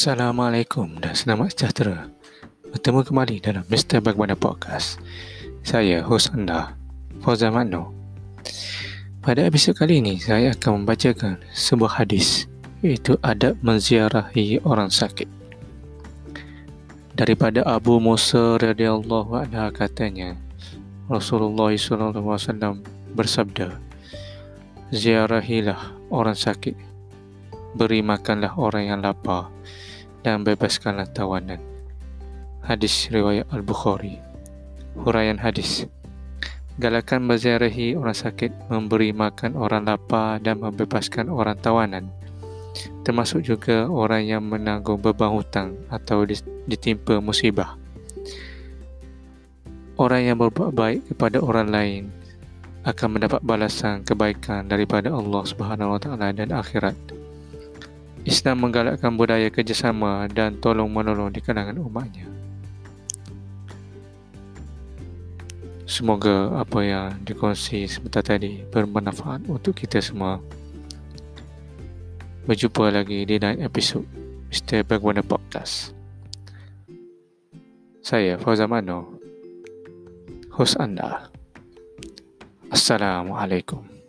Assalamualaikum dan selamat sejahtera. Bertemu kembali dalam Mr. Bagaimana Podcast. Saya, hos anda, Fauzan Makno. Pada episod kali ini, saya akan membacakan sebuah hadis iaitu adab menziarahi orang sakit. Daripada Abu Musa radhiyallahu anhu katanya, Rasulullah SAW bersabda, Ziarahilah orang sakit beri makanlah orang yang lapar dan bebaskanlah tawanan. Hadis riwayat Al-Bukhari. Huraian hadis. Galakan berziarahi orang sakit, memberi makan orang lapar dan membebaskan orang tawanan. Termasuk juga orang yang menanggung beban hutang atau ditimpa musibah. Orang yang berbuat baik kepada orang lain akan mendapat balasan kebaikan daripada Allah Subhanahu Wa Taala dan akhirat. Islam menggalakkan budaya kerjasama dan tolong-menolong di kalangan umatnya. Semoga apa yang dikongsi sebentar tadi bermanfaat untuk kita semua. Berjumpa lagi di lain episod Mr. Bagaimana Podcast. Saya Fauzan Mano, host anda. Assalamualaikum.